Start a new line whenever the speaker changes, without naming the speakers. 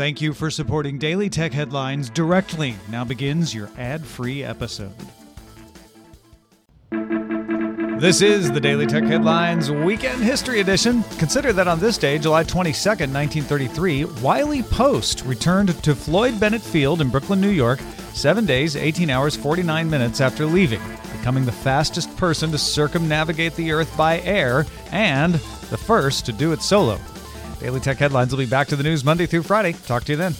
Thank you for supporting Daily Tech Headlines directly. Now begins your ad free episode. This is the Daily Tech Headlines Weekend History Edition. Consider that on this day, July 22nd, 1933, Wiley Post returned to Floyd Bennett Field in Brooklyn, New York, seven days, 18 hours, 49 minutes after leaving, becoming the fastest person to circumnavigate the Earth by air and the first to do it solo. Daily Tech Headlines will be back to the news Monday through Friday. Talk to you then.